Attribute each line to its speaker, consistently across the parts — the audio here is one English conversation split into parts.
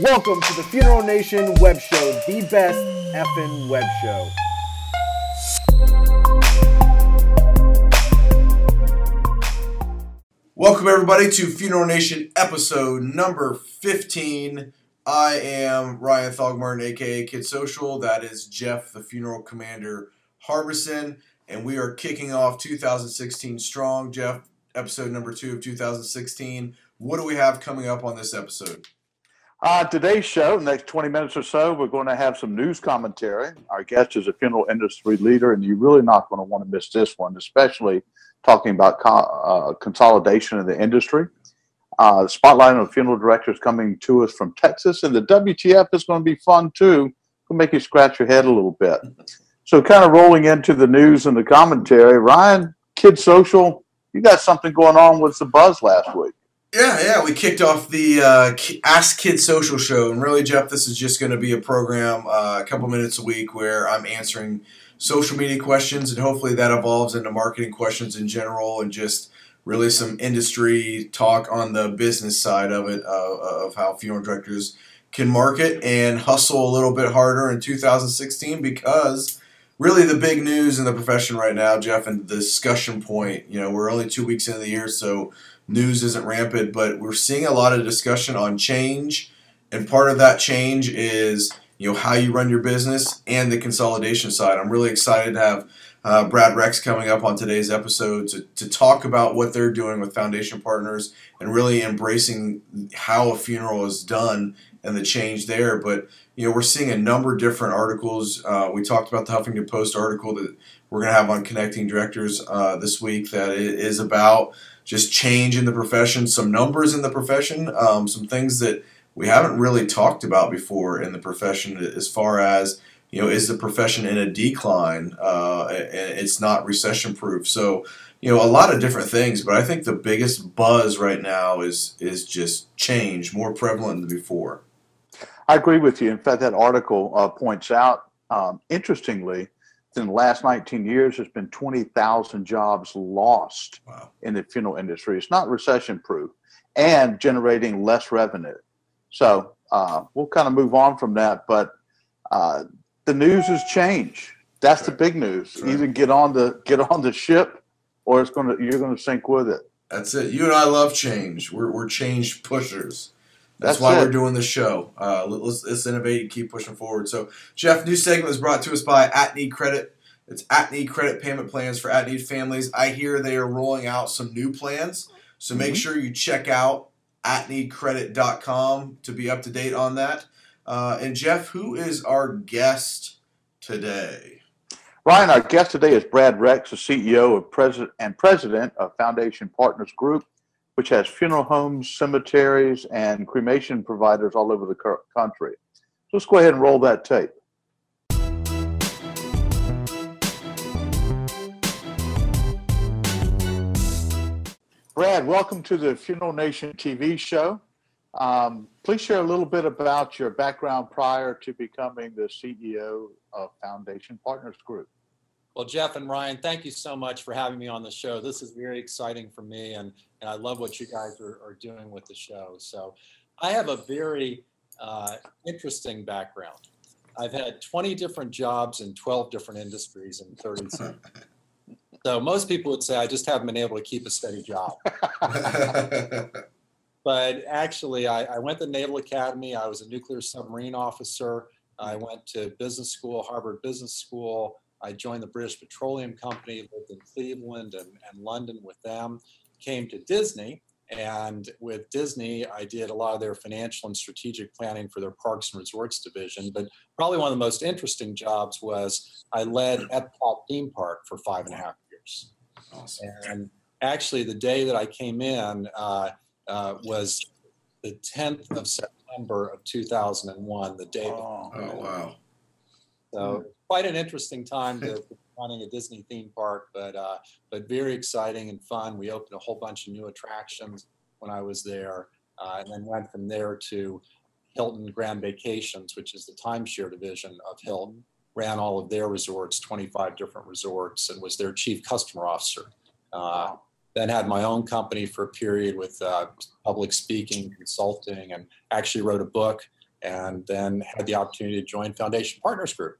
Speaker 1: Welcome to the Funeral Nation Web Show, the best effing web show.
Speaker 2: Welcome, everybody, to Funeral Nation episode number 15. I am Ryan Thogmartin, aka Kid Social. That is Jeff, the funeral commander Harbison. And we are kicking off 2016 strong. Jeff, episode number two of 2016. What do we have coming up on this episode?
Speaker 3: Uh, today's show, the next 20 minutes or so, we're going to have some news commentary. Our guest is a funeral industry leader, and you're really not going to want to miss this one, especially talking about co- uh, consolidation in the industry. Uh, the spotlight on funeral directors coming to us from Texas, and the WTF is going to be fun too. Will make you scratch your head a little bit. So, kind of rolling into the news and the commentary, Ryan, Kid Social, you got something going on with the buzz last week.
Speaker 2: Yeah, yeah, we kicked off the uh, Ask Kid Social Show, and really, Jeff, this is just going to be a program, uh, a couple minutes a week, where I'm answering social media questions, and hopefully that evolves into marketing questions in general, and just really some industry talk on the business side of it, uh, of how funeral directors can market and hustle a little bit harder in 2016 because really the big news in the profession right now, Jeff, and the discussion point, you know, we're only two weeks into the year, so news isn't rampant, but we're seeing a lot of discussion on change. And part of that change is, you know, how you run your business and the consolidation side. I'm really excited to have uh, Brad Rex coming up on today's episode to, to talk about what they're doing with Foundation Partners and really embracing how a funeral is done and the change there. But you know, we're seeing a number of different articles. Uh, we talked about the Huffington Post article that we're going to have on connecting directors uh, this week that is about just change in the profession, some numbers in the profession, um, some things that we haven't really talked about before in the profession as far as you know is the profession in a decline uh, it's not recession proof so you know a lot of different things but i think the biggest buzz right now is is just change more prevalent than before.
Speaker 3: I agree with you. In fact that article uh, points out um, interestingly in the last 19 years, there's been 20,000 jobs lost wow. in the funeral industry. It's not recession proof and generating less revenue. So uh, we'll kind of move on from that. But uh, the news is change. That's right. the big news. Right. Either get on the get on the ship, or it's going to you're going to sink with it.
Speaker 2: That's it. You and I love change. We're we're change pushers. That's, That's why it. we're doing the show. Uh, let's, let's innovate and keep pushing forward. So, Jeff, new segment is brought to us by At Need Credit. It's At Need Credit payment plans for At Need families. I hear they are rolling out some new plans. So make mm-hmm. sure you check out atneedcredit.com to be up to date on that. Uh, and Jeff, who is our guest today?
Speaker 3: Ryan, our guest today is Brad Rex, the CEO of president and president of Foundation Partners Group which has funeral homes, cemeteries, and cremation providers all over the country. So let's go ahead and roll that tape. Brad, welcome to the Funeral Nation TV show. Um, please share a little bit about your background prior to becoming the CEO of Foundation Partners Group.
Speaker 4: Well, Jeff and Ryan, thank you so much for having me on the show. This is very exciting for me, and, and I love what you guys are, are doing with the show. So, I have a very uh, interesting background. I've had 20 different jobs in 12 different industries in 30 so, most people would say I just haven't been able to keep a steady job. but actually, I, I went to Naval Academy, I was a nuclear submarine officer. I went to business school, Harvard Business School. I joined the British Petroleum Company, lived in Cleveland and, and London with them, came to Disney. And with Disney, I did a lot of their financial and strategic planning for their parks and resorts division. But probably one of the most interesting jobs was I led Epcot theme park for five and a half years. Awesome. And actually, the day that I came in uh, uh, was the 10th of September of 2001, the day.
Speaker 2: Oh, oh wow.
Speaker 4: So quite an interesting time to running a Disney theme park, but uh, but very exciting and fun. We opened a whole bunch of new attractions when I was there, uh, and then went from there to Hilton Grand Vacations, which is the timeshare division of Hilton. Ran all of their resorts, 25 different resorts, and was their chief customer officer. Uh, then had my own company for a period with uh, public speaking, consulting, and actually wrote a book and then had the opportunity to join Foundation Partners Group.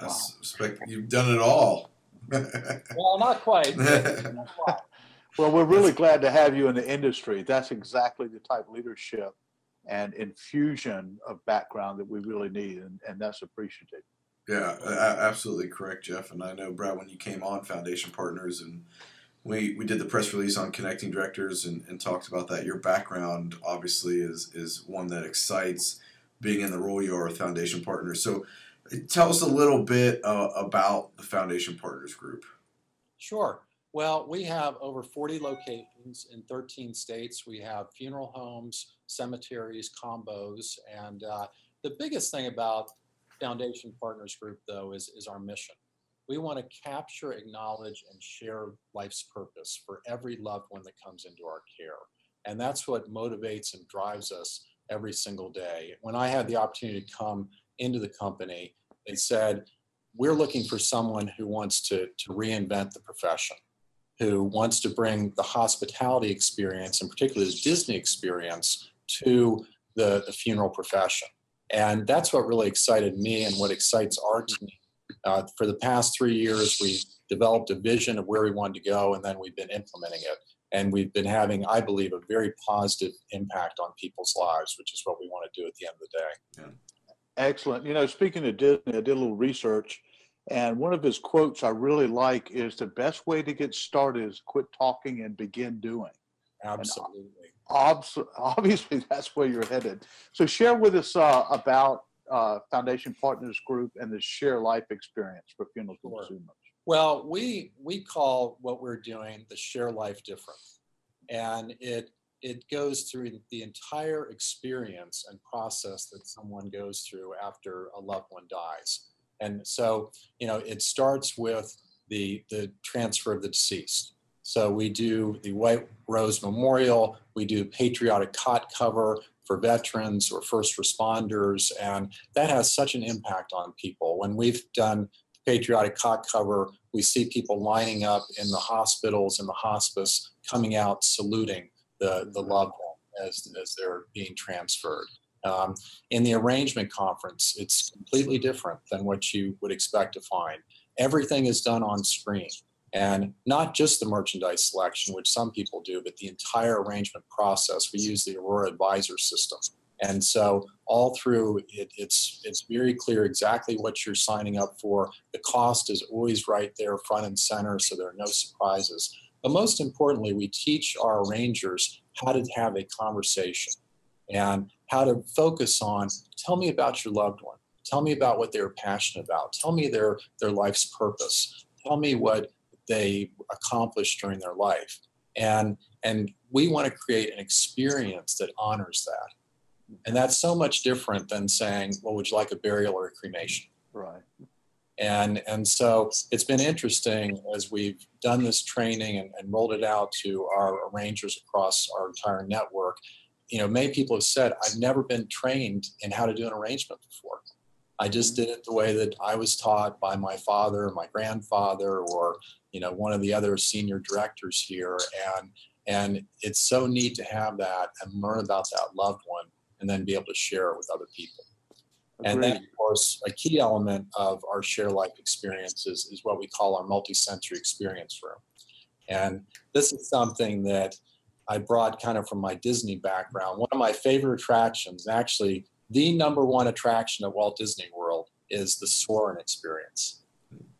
Speaker 2: I suspect you've done it all.
Speaker 4: well, not quite.
Speaker 3: well, we're really glad to have you in the industry. That's exactly the type of leadership and infusion of background that we really need, and, and that's appreciated.
Speaker 2: Yeah, absolutely correct, Jeff. And I know, Brad, when you came on Foundation Partners and we, we did the press release on connecting directors and, and talked about that. Your background obviously is is one that excites being in the role you are with Foundation Partners. So tell us a little bit uh, about the Foundation Partners Group.
Speaker 4: Sure. Well, we have over 40 locations in 13 states. We have funeral homes, cemeteries, combos, and uh, the biggest thing about Foundation Partners Group, though, is, is our mission. We want to capture, acknowledge, and share life's purpose for every loved one that comes into our care. And that's what motivates and drives us every single day. When I had the opportunity to come into the company, they said, We're looking for someone who wants to, to reinvent the profession, who wants to bring the hospitality experience, and particularly the Disney experience, to the, the funeral profession. And that's what really excited me and what excites our team uh, for the past three years, we developed a vision of where we wanted to go, and then we've been implementing it. And we've been having, I believe, a very positive impact on people's lives, which is what we want to do at the end of the day.
Speaker 3: Yeah. Excellent. You know, speaking of Disney, I did a little research, and one of his quotes I really like is the best way to get started is quit talking and begin doing.
Speaker 4: Absolutely.
Speaker 3: obviously, that's where you're headed. So, share with us uh, about uh, Foundation Partners Group and the Share Life experience for funeral sure. consumers?
Speaker 4: Well, we we call what we're doing the Share Life Difference, and it it goes through the entire experience and process that someone goes through after a loved one dies. And so, you know, it starts with the the transfer of the deceased. So we do the White Rose Memorial, we do patriotic cot cover, for veterans or first responders. And that has such an impact on people. When we've done patriotic cot cover, we see people lining up in the hospitals and the hospice coming out saluting the, the loved one as, as they're being transferred. Um, in the arrangement conference, it's completely different than what you would expect to find. Everything is done on screen. And not just the merchandise selection, which some people do, but the entire arrangement process. We use the Aurora Advisor system. And so all through it, it's it's very clear exactly what you're signing up for. The cost is always right there, front and center, so there are no surprises. But most importantly, we teach our arrangers how to have a conversation and how to focus on tell me about your loved one. Tell me about what they're passionate about. Tell me their their life's purpose. Tell me what they accomplished during their life. And, and we want to create an experience that honors that. And that's so much different than saying, well, would you like a burial or a cremation?
Speaker 3: Right.
Speaker 4: And, and so it's been interesting as we've done this training and, and rolled it out to our arrangers across our entire network. You know, many people have said, I've never been trained in how to do an arrangement before. I just did it the way that I was taught by my father, my grandfather, or you know one of the other senior directors here. And and it's so neat to have that and learn about that loved one and then be able to share it with other people. And then of course a key element of our share life experiences is what we call our multi-sensory experience room. And this is something that i brought kind of from my disney background. One of my favorite attractions actually the number one attraction at walt disney world is the soarin' experience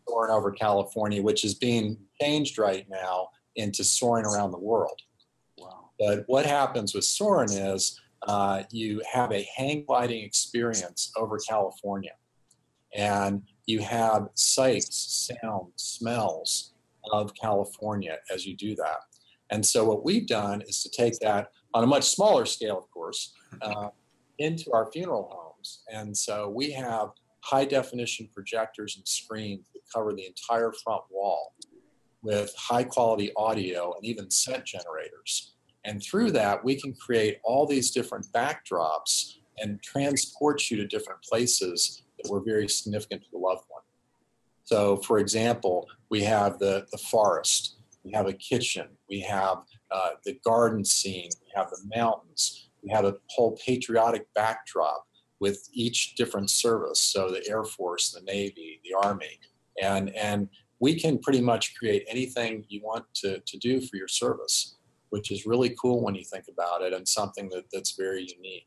Speaker 4: soaring over California, which is being changed right now into soaring around the world. Wow. But what happens with soaring is uh, you have a hang gliding experience over California, and you have sights, sounds, smells of California as you do that. And so what we've done is to take that on a much smaller scale, of course, uh, into our funeral homes. And so we have high definition projectors and screens that cover the entire front wall with high quality audio and even scent generators. And through that, we can create all these different backdrops and transport you to different places that were very significant to the loved one. So, for example, we have the, the forest, we have a kitchen, we have uh, the garden scene, we have the mountains, we have a whole patriotic backdrop with each different service. So the Air Force, the Navy, the Army, and and we can pretty much create anything you want to, to do for your service, which is really cool when you think about it and something that, that's very unique.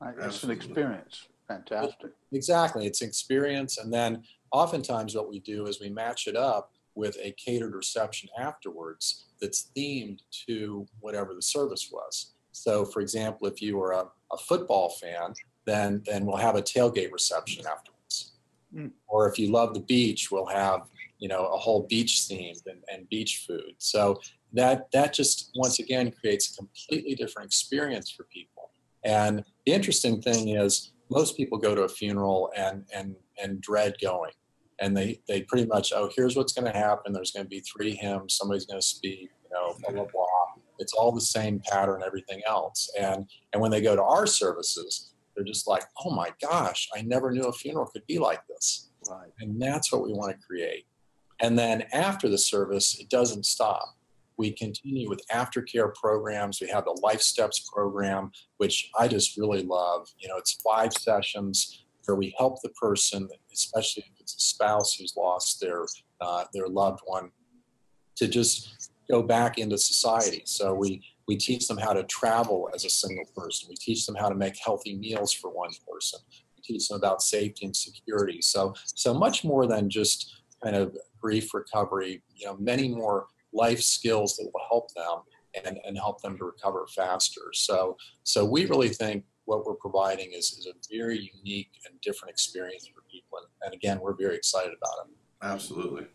Speaker 3: Right, It's an experience. Fantastic.
Speaker 4: Exactly. It's experience. And then oftentimes what we do is we match it up with a catered reception afterwards that's themed to whatever the service was. So, for example, if you were a, a football fan, then then we'll have a tailgate reception afterwards.
Speaker 3: Mm.
Speaker 4: Or if you love the beach, we'll have you know a whole beach themed and, and beach food. So that that just once again creates a completely different experience for people. And the interesting thing is most people go to a funeral and and and dread going and they they pretty much oh here's what's going to happen there's going to be three hymns somebody's going to speak you know blah blah blah it's all the same pattern everything else. And and when they go to our services they're just like oh my gosh i never knew a funeral could be like this.
Speaker 3: Right.
Speaker 4: and that's what we want to create. And then after the service it doesn't stop. We continue with aftercare programs. We have the life steps program which i just really love. You know it's five sessions where we help the person especially if it's a spouse who's lost their uh, their loved one to just go back into society so we we teach them how to travel as a single person we teach them how to make healthy meals for one person we teach them about safety and security so so much more than just kind of grief recovery you know many more life skills that will help them and, and help them to recover faster. So, so we really think what we're providing is, is a very unique and different experience for people. And, and again, we're very excited about it.
Speaker 2: Absolutely,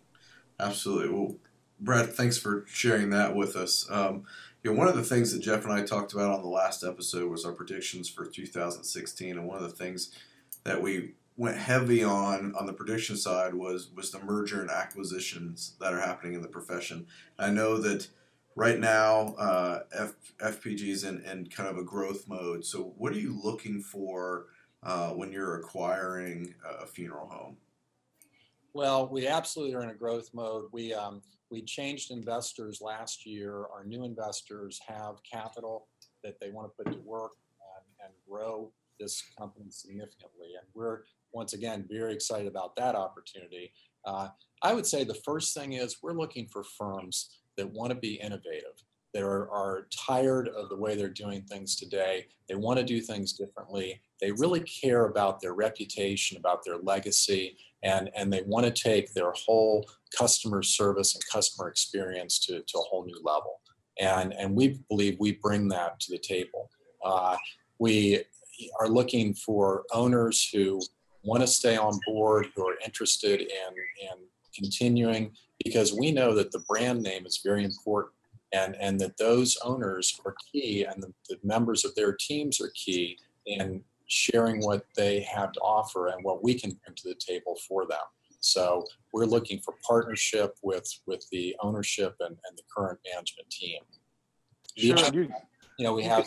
Speaker 2: absolutely. Well, Brett, thanks for sharing that with us. Um, you know, one of the things that Jeff and I talked about on the last episode was our predictions for 2016, and one of the things that we went heavy on on the prediction side was was the merger and acquisitions that are happening in the profession. I know that right now uh, F, FPG is in, in kind of a growth mode. So, what are you looking for uh, when you're acquiring a funeral home?
Speaker 4: Well, we absolutely are in a growth mode. We um, we changed investors last year. Our new investors have capital that they want to put to work and, and grow this company significantly, and we're once again very excited about that opportunity. Uh, I would say the first thing is we're looking for firms that want to be innovative, that are, are tired of the way they're doing things today. They want to do things differently. They really care about their reputation, about their legacy, and, and they want to take their whole customer service and customer experience to, to a whole new level. And, and we believe we bring that to the table. Uh, we are looking for owners who want to stay on board, who are interested in, in continuing, because we know that the brand name is very important and, and that those owners are key and the, the members of their teams are key in sharing what they have to offer and what we can bring to the table for them. So we're looking for partnership with with the ownership and, and the current management team.
Speaker 3: Sure.
Speaker 4: Each-
Speaker 3: You,
Speaker 4: you know, we have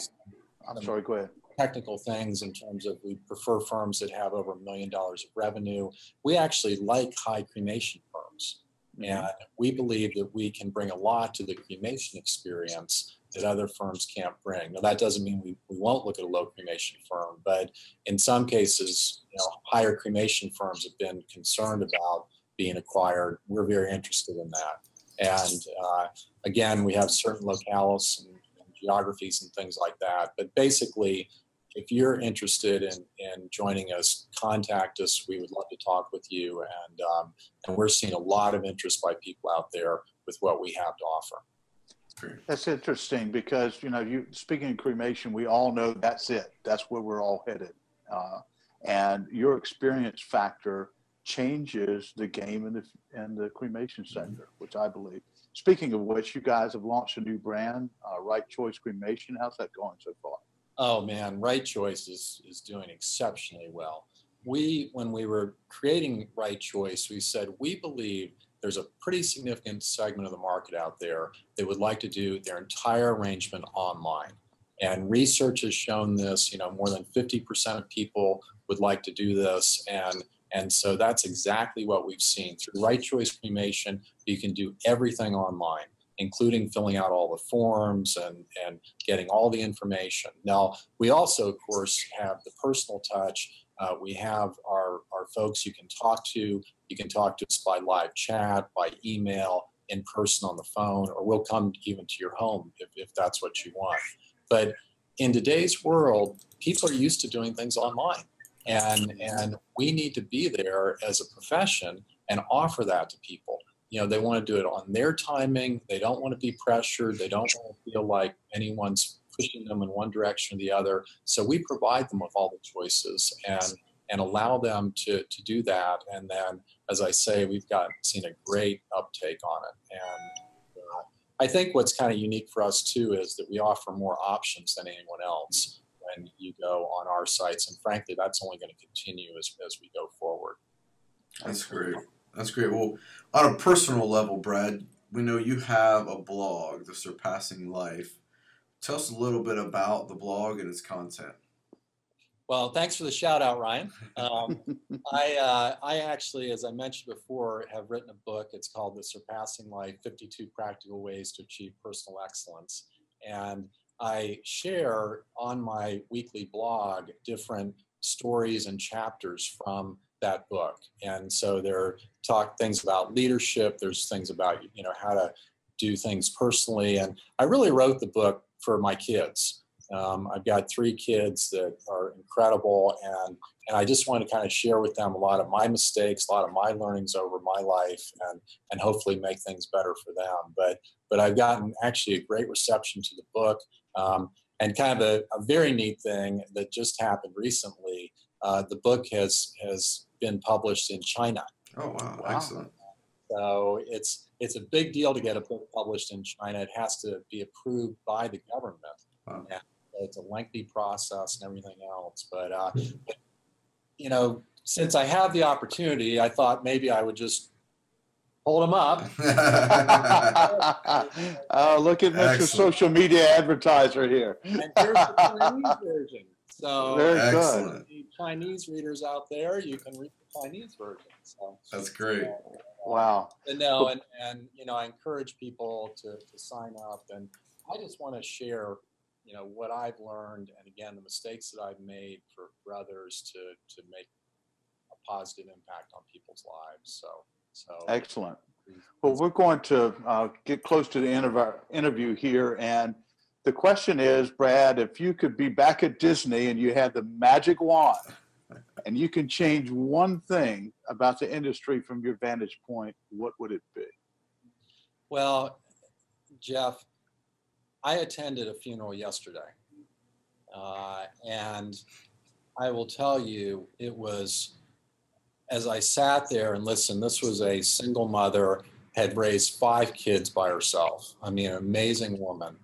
Speaker 3: I'm sorry. Go ahead.
Speaker 4: technical things in terms of we prefer firms that have over a million dollars of revenue. We actually like high cremation firms. And we believe that we can bring a lot to the cremation experience that other firms can't bring. Now, that doesn't mean we, we won't look at a low cremation firm, but in some cases, you know, higher cremation firms have been concerned about being acquired. We're very interested in that. And uh, again, we have certain locales and, and geographies and things like that. But basically, if you're interested in, in joining us, contact us. We would love to talk with you. And, um, and we're seeing a lot of interest by people out there with what we have to offer.
Speaker 3: That's interesting because you know, you speaking of cremation, we all know that's it. That's where we're all headed, uh, and your experience factor changes the game in the in the cremation sector, which I believe. Speaking of which, you guys have launched a new brand, uh, Right Choice Cremation. How's that going so far?
Speaker 4: Oh man, Right Choice is, is doing exceptionally well. We, when we were creating Right Choice, we said we believe there's a pretty significant segment of the market out there that would like to do their entire arrangement online. And research has shown this, you know, more than 50% of people would like to do this. And, and so that's exactly what we've seen. Through Right Choice Cremation, you can do everything online including filling out all the forms and, and getting all the information. Now, we also, of course, have the personal touch. Uh, we have our, our folks you can talk to. You can talk to us by live chat, by email, in person on the phone, or we'll come even to your home if, if that's what you want. But in today's world, people are used to doing things online. And, and we need to be there as a profession and offer that to people. You know, they want to do it on their timing. They don't want to be pressured. They don't want to feel like anyone's pushing them in one direction or the other. So we provide them with all the choices and and allow them to to do that. And then, as I say, we've got seen a great uptake on it. And uh, I think what's kind of unique for us too is that we offer more options than anyone else when you go on our sites. And frankly, that's only going to continue as, as we go forward.
Speaker 2: That's great. That's great. Well, on a personal level, Brad, we know you have a blog, The Surpassing Life. Tell us a little bit about the blog and its content.
Speaker 4: Well, thanks for the shout out, Ryan. Um, I, uh, I actually, as I mentioned before, have written a book. It's called The Surpassing Life 52 Practical Ways to Achieve Personal Excellence. And I share on my weekly blog different stories and chapters from that book. And so there are talk things about leadership, there's things about you know how to do things personally. And I really wrote the book for my kids. Um, I've got three kids that are incredible, and and I just want to kind of share with them a lot of my mistakes, a lot of my learnings over my life, and and hopefully make things better for them. But but I've gotten actually a great reception to the book, um, and kind of a, a, very neat thing that just happened recently. Uh, the book has has been published in China.
Speaker 2: Oh wow, wow. excellent!
Speaker 4: So it's it's a big deal to get a book published in China. It has to be approved by the government. Wow. it's a lengthy process and everything else. But, uh, but, you know, since I have the opportunity, I thought maybe I would just hold them up.
Speaker 3: oh, look at Mr. Social Media Advertiser here.
Speaker 4: and here's the Chinese version. So, very good. Chinese readers out there, you can read the Chinese version. So
Speaker 2: that's great. Uh,
Speaker 3: wow.
Speaker 4: And no, and, and you know, I encourage people to, to sign up, and I just want to share, you know, what I've learned, and again, the mistakes that I've made for, for others to to make a positive impact on people's lives. So, so
Speaker 3: excellent. Well, we're going to uh, get close to the end of our interview here, and the question is, Brad, if you could be back at Disney and you had the magic wand and you can change one thing about the industry from your vantage point, what would it be?
Speaker 4: Well, Jeff, I attended a funeral yesterday. Uh, and I will tell you, it was, as I sat there and listened, this was a single mother, had raised five kids by herself. I mean, an amazing woman.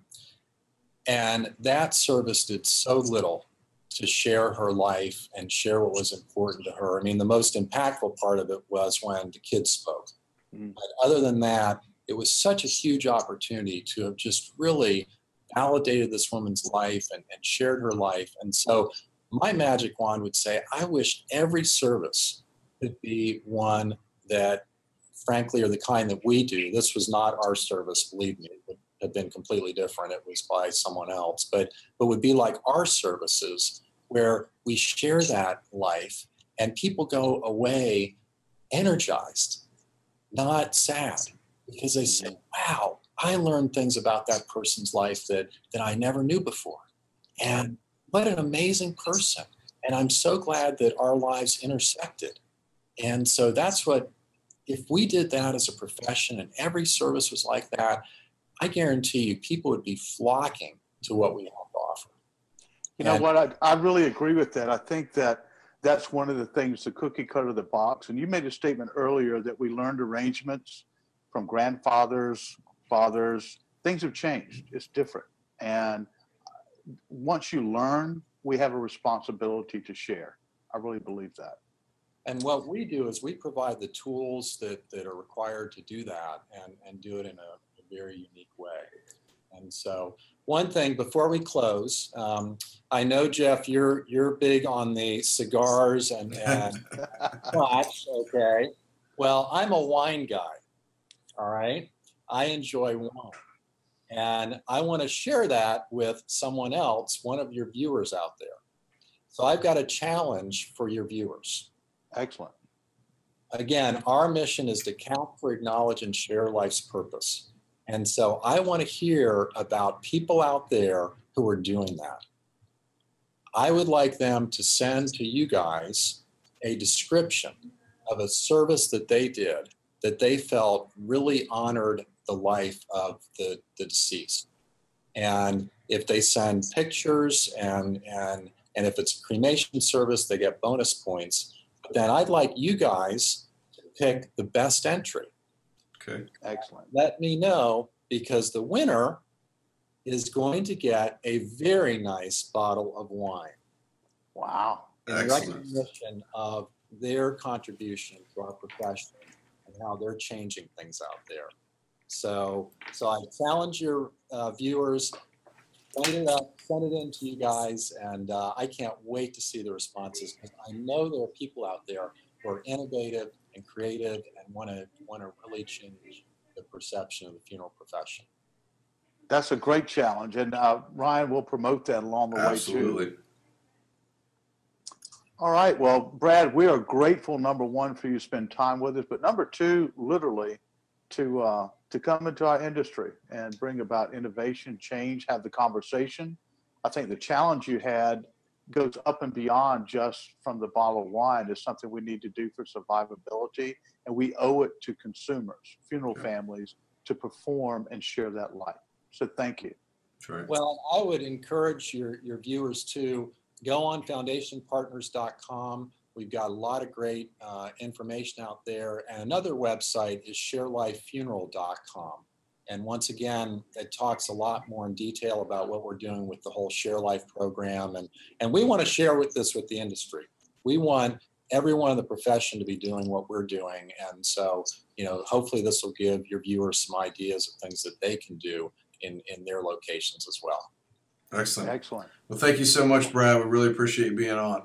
Speaker 4: And that service did so little to share her life and share what was important to her. I mean, the most impactful part of it was when the kids spoke. Mm. But other than that, it was such a huge opportunity to have just really validated this woman's life and, and shared her life. And so my magic wand would say, I wish every service could be one that, frankly, are the kind that we do. This was not our service, believe me had been completely different. It was by someone else, but but would be like our services where we share that life and people go away energized, not sad, because they say, mm-hmm. "Wow, I learned things about that person's life that that I never knew before," and what an amazing person. And I'm so glad that our lives intersected. And so that's what, if we did that as a profession and every service was like that, I guarantee you people would be flocking to what we have to offer.
Speaker 3: You know and, what? I, I really agree with that. I think that that's one of the things, the cookie cutter the box. And you made a statement earlier that we learned arrangements from grandfathers, fathers. Things have changed. It's different. And once you learn, we have a responsibility to share. I really believe that.
Speaker 4: And what we do is we provide the tools that, that are required to do that and, and do it in a very unique way. And so, one thing before we close, um, I know Jeff, you're you're big on the cigars and and scotch. Okay, well, I'm a wine guy. All right, I enjoy wine, And I want to share that with someone else, one of your viewers out there. So I've got a challenge for your viewers.
Speaker 3: Excellent.
Speaker 4: Again, our mission is to count for, acknowledge, and share life's purpose. And so I want to hear about people out there who are doing that. I would like them to send to you guys a description of a service that they did that they felt really honored the life of the, the deceased. And if they send pictures and and and if it's a cremation service, they get bonus points. But then I'd like you guys to pick the best entry.
Speaker 2: Okay.
Speaker 3: Excellent.
Speaker 4: Let me know because the winner is going to get a very nice bottle of wine
Speaker 3: Wow.
Speaker 4: in
Speaker 2: Excellent.
Speaker 4: recognition of their contribution to our profession and how they're changing things out there. So, so I challenge your uh, viewers, write it up, send it in to you guys, and uh, I can't wait to see the responses because I know there are people out there who are innovative and creative and want to want to really change the perception of the funeral profession.
Speaker 3: That's a great challenge. And uh, Ryan will promote that along the way too.
Speaker 2: Absolutely.
Speaker 3: All right. Well, Brad, we are grateful, number one, for you to spend time with us, but number two, literally, to uh, to come into our industry and bring about innovation, change, have the conversation. I think the challenge you had goes up and beyond just from the bottle of wine. is something we need to do for survivability, and we owe it to consumers, funeral
Speaker 2: Yeah.
Speaker 3: families, to perform and share that light. So thank you.
Speaker 2: Right.
Speaker 4: Well, I would encourage your, your viewers to go on foundationpartners.com. We've got a lot of great uh, information out there. And another website is sharelifefuneral.com. And once again, it talks a lot more in detail about what we're doing with the whole Share Life program. And, and we want to share with this with the industry. We want everyone in the profession to be doing what we're doing. And so, you know, hopefully this will give your viewers some ideas of things that they can do in, in their locations as well.
Speaker 2: Excellent.
Speaker 3: Excellent.
Speaker 2: Well, thank you so much, Brad. We really appreciate you being on.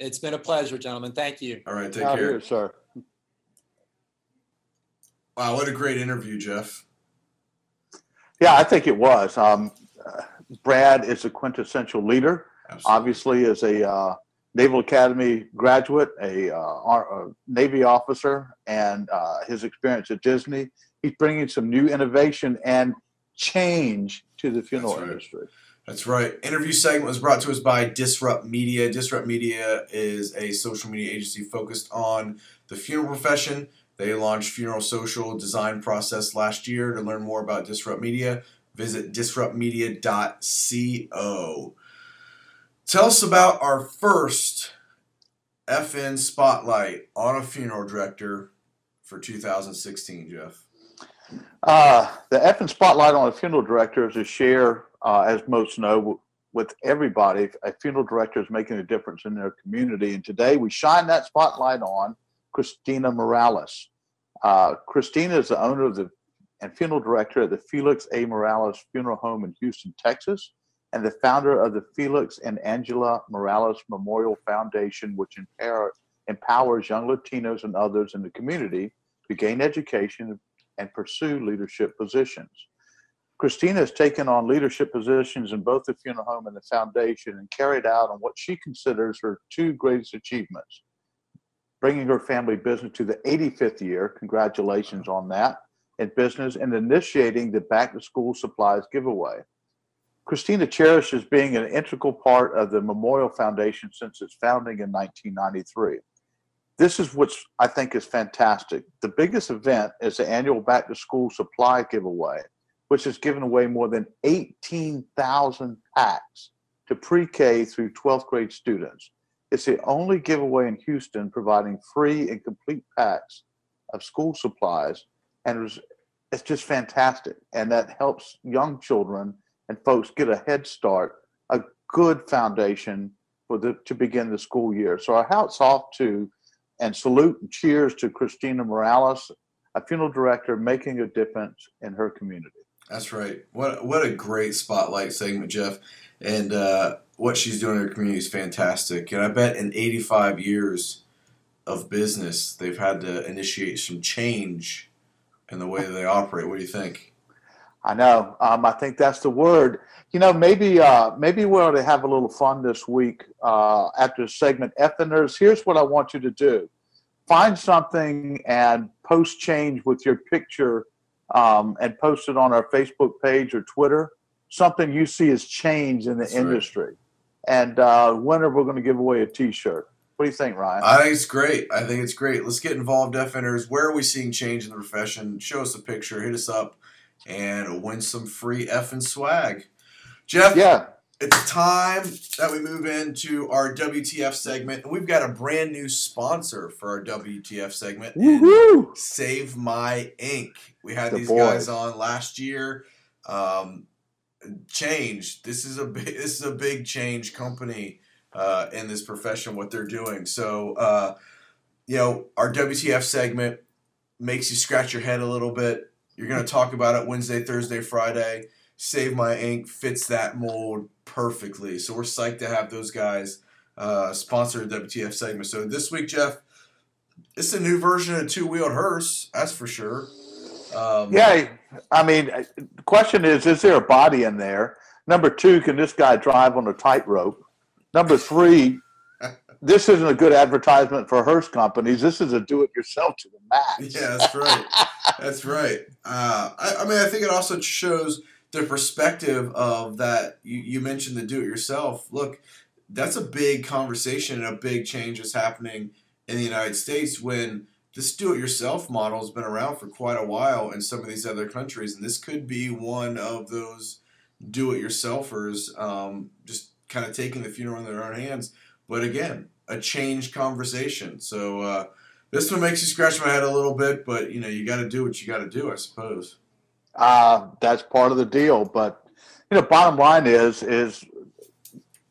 Speaker 4: It's been a pleasure, gentlemen. Thank you.
Speaker 2: All right. Take
Speaker 3: Out
Speaker 2: care.
Speaker 3: here, sir.
Speaker 2: Wow. What a great interview, Jeff.
Speaker 3: Yeah, I think it was. Um, uh, Brad is a quintessential leader.
Speaker 2: Absolutely.
Speaker 3: Obviously, as a uh, Naval Academy graduate, a, uh, a Navy officer, and uh, his experience at Disney, he's bringing some new innovation and change to the funeral
Speaker 2: That's right.
Speaker 3: industry.
Speaker 2: That's right. Interview segment was brought to us by Disrupt Media. Disrupt Media is a social media agency focused on the funeral profession. They launched Funeral Social Design Process last year. To learn more about Disrupt Media, visit disruptmedia.co. Tell us about our first FN Spotlight on a funeral director for 2016, Jeff.
Speaker 3: Uh, the FN Spotlight on a Funeral Director is a share, uh, as most know, with everybody. A funeral director is making a difference in their community. And today we shine that spotlight on Christina Morales. Uh, Christina is the owner of the and funeral director at the Felix A. Morales Funeral Home in Houston, Texas, and the founder of the Felix and Angela Morales Memorial Foundation, which empower, empowers young Latinos and others in the community to gain education and pursue leadership positions. Christina has taken on leadership positions in both the funeral home and the foundation and carried out on what she considers her two greatest achievements bringing her family business to the 85th year. Congratulations on that in business and initiating the back to school supplies giveaway. Christina cherishes being an integral part of the Memorial Foundation since its founding in 1993 this is what I think is fantastic. The biggest event is the annual back to school supply giveaway, which has given away more than 18,000 packs to pre K through 12th grade students. It's the only giveaway in Houston providing free and complete packs of school supplies, and it was, it's just fantastic. And that helps young children and folks get a head start, a good foundation for the to begin the school year. So our hats off to and salute and cheers to Christina Morales, a funeral director making a difference in her community.
Speaker 2: That's right. What what a great spotlight segment, Jeff. And uh, what she's doing in her community is fantastic. And I bet in 85 years of business, they've had to initiate some change in the way they operate. What do you think?
Speaker 3: I know. Um, I think that's the word. You know, maybe uh, maybe we ought to have a little fun this week uh, after the segment. Effeners, here's what I want you to do: find something and post change with your picture, um, and post it on our Facebook page or Twitter. Something you see as change in the
Speaker 2: That's right.
Speaker 3: industry, and uh, when are we're going to give away a T-shirt. What do you think, Ryan?
Speaker 2: I think it's great. I think it's great. Let's get involved, Defenders. Where are we seeing change in the profession? Show us a picture, hit us up, and win some free effing swag. Jeff,
Speaker 3: yeah,
Speaker 2: it's time that we move into our WTF segment. And we've got a brand new sponsor for our WTF segment. Save My Ink. We had
Speaker 3: The
Speaker 2: these
Speaker 3: boys.
Speaker 2: guys on last year. Um, change. This is a big. This is a big change company uh, in this profession. What they're doing. So, uh, you know, our WTF segment makes you scratch your head a little bit. You're going to talk about it Wednesday, Thursday, Friday. Save My Ink fits that mold perfectly. So we're psyched to have those guys uh, sponsor the WTF segment. So this week, Jeff, it's a new version of two wheeled hearse. That's for sure. Um,
Speaker 3: Yeah, I mean, uh, the question is: Is there a body in there? Number two, can this guy drive on a tightrope? Number three, this isn't a good advertisement for hearse companies. This is a do-it-yourself to the max.
Speaker 2: Yeah, that's right. that's right. Uh, I, I mean, I think it also shows the perspective of that. You, you mentioned the do-it-yourself. Look, that's a big conversation and a big change that's happening in the United States when this do-it-yourself model has been around for quite a while in some of these other countries, and this could be one of those do-it-yourselfers um, just kind of taking the funeral in their own hands. But again, a changed conversation. So. Uh, this one makes you scratch my head a little bit, but you know you got to do what you got to do, I suppose.
Speaker 3: Uh, that's part of the deal. But you know, bottom line is is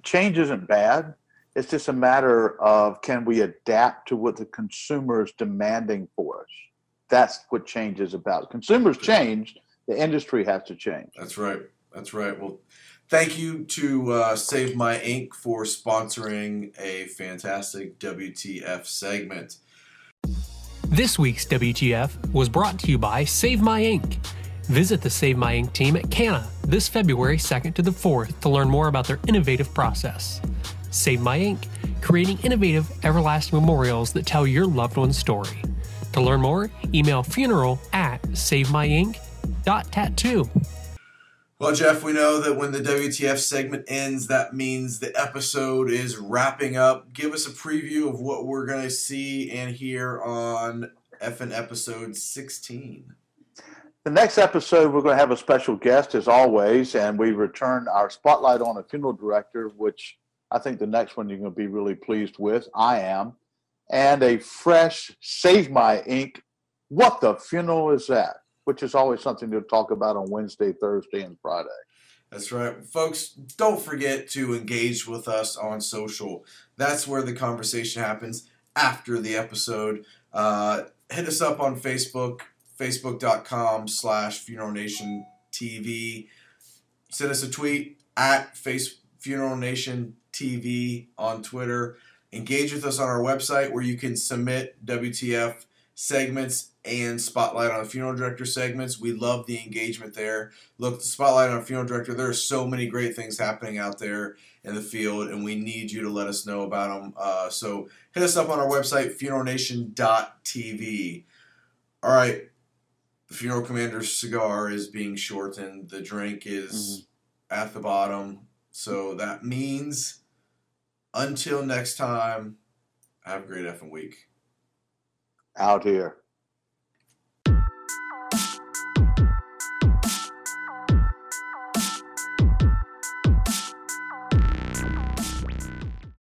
Speaker 3: change isn't bad. It's just a matter of can we adapt to what the consumer is demanding for us. That's what change is about. Consumers change, The industry has to change.
Speaker 2: That's right. That's right. Well, thank you to uh, Save My Ink for sponsoring a fantastic WTF segment.
Speaker 5: This week's WTF was brought to you by Save My Ink. Visit the Save My Ink team at CANA this February 2nd to the 4th to learn more about their innovative process. Save My Ink, creating innovative, everlasting memorials that tell your loved one's story. To learn more, email funeral at savemyink.tattoo.
Speaker 2: Well, Jeff, we know that when the WTF segment ends, that means the episode is wrapping up. Give us a preview of what we're going to see and hear on FN episode 16.
Speaker 3: The next episode, we're going to have a special guest as always, and we return our spotlight on a funeral director, which I think the next one you're going to be really pleased with. I am. And a fresh Save My Ink. What the funeral is that? Which is always something to talk about on Wednesday, Thursday, and Friday.
Speaker 2: That's right. Folks, don't forget to engage with us on social. That's where the conversation happens after the episode. Uh, hit us up on Facebook, facebook.com slash Funeral Nation TV. Send us a tweet at face Funeral Nation TV on Twitter. Engage with us on our website where you can submit WTF segments and spotlight on funeral director segments. We love the engagement there. Look, the spotlight on funeral director. There are so many great things happening out there in the field, and we need you to let us know about them. Uh, so hit us up on our website, funeralnation.tv. All right, the funeral commander's cigar is being shortened. The drink is at the bottom. So that means until next time, have a great effing week.
Speaker 3: Out here.